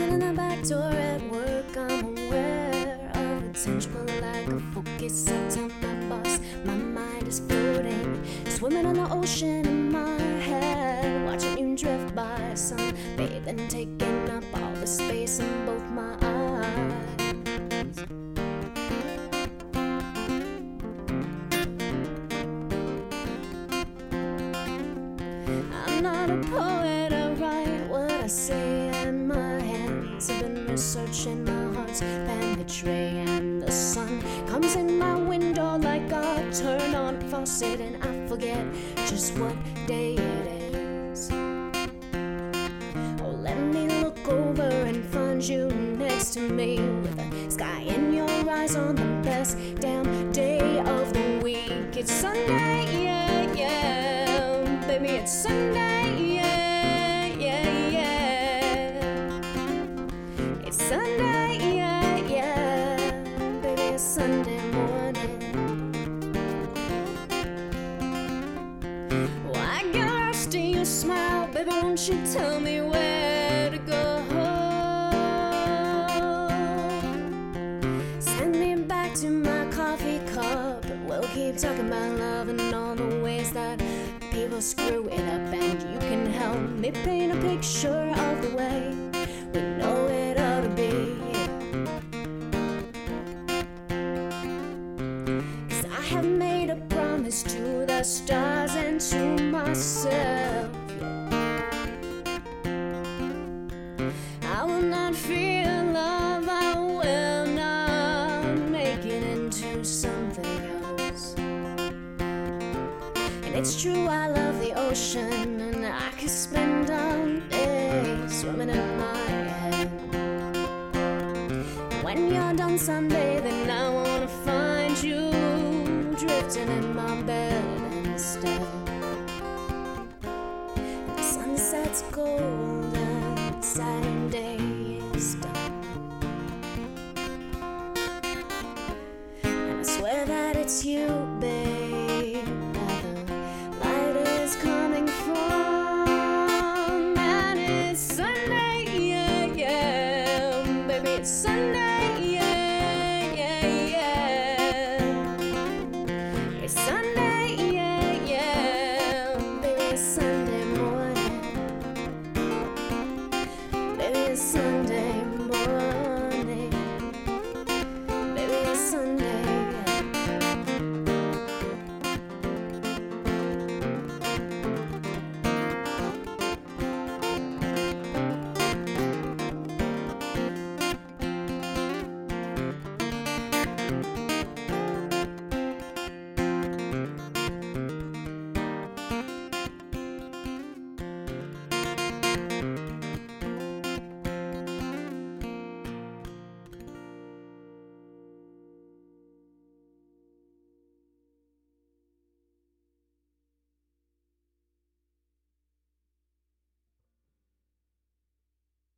Coming in the back door at work, I'm aware of a tangible lack of focus. I tell my boss my mind is floating, swimming in the ocean in my head, watching you drift by, sun bathing, taking up all the space in both my eyes. I'm not a poet, I write what I say, researching my heart's banditry. And the sun comes in my window like a turn on faucet, and I forget just what day it is. Oh, let me look over and find you next to me with the sky in your eyes on the best damn day of the week. It's Sunday, yeah, yeah, baby, it's Sunday, smile, baby. Won't you tell me where to go? Send me back to my coffee cup. We'll keep talking about love and all the ways that people screw it up. And you can help me paint a picture of the to the stars and to myself. I will not fear love, I will not make it into something else. And it's true, I love the ocean, and I could spend all day swimming in my head. When you're done sunbathing, sunset's golden, Saturday is done. And I swear that it's you, babe, the light is coming from. And it's Sunday, yeah, yeah, baby, it's Sunday, yeah, yeah, yeah. It's Sunday, yeah, yeah, it's. Baby, it's Sunday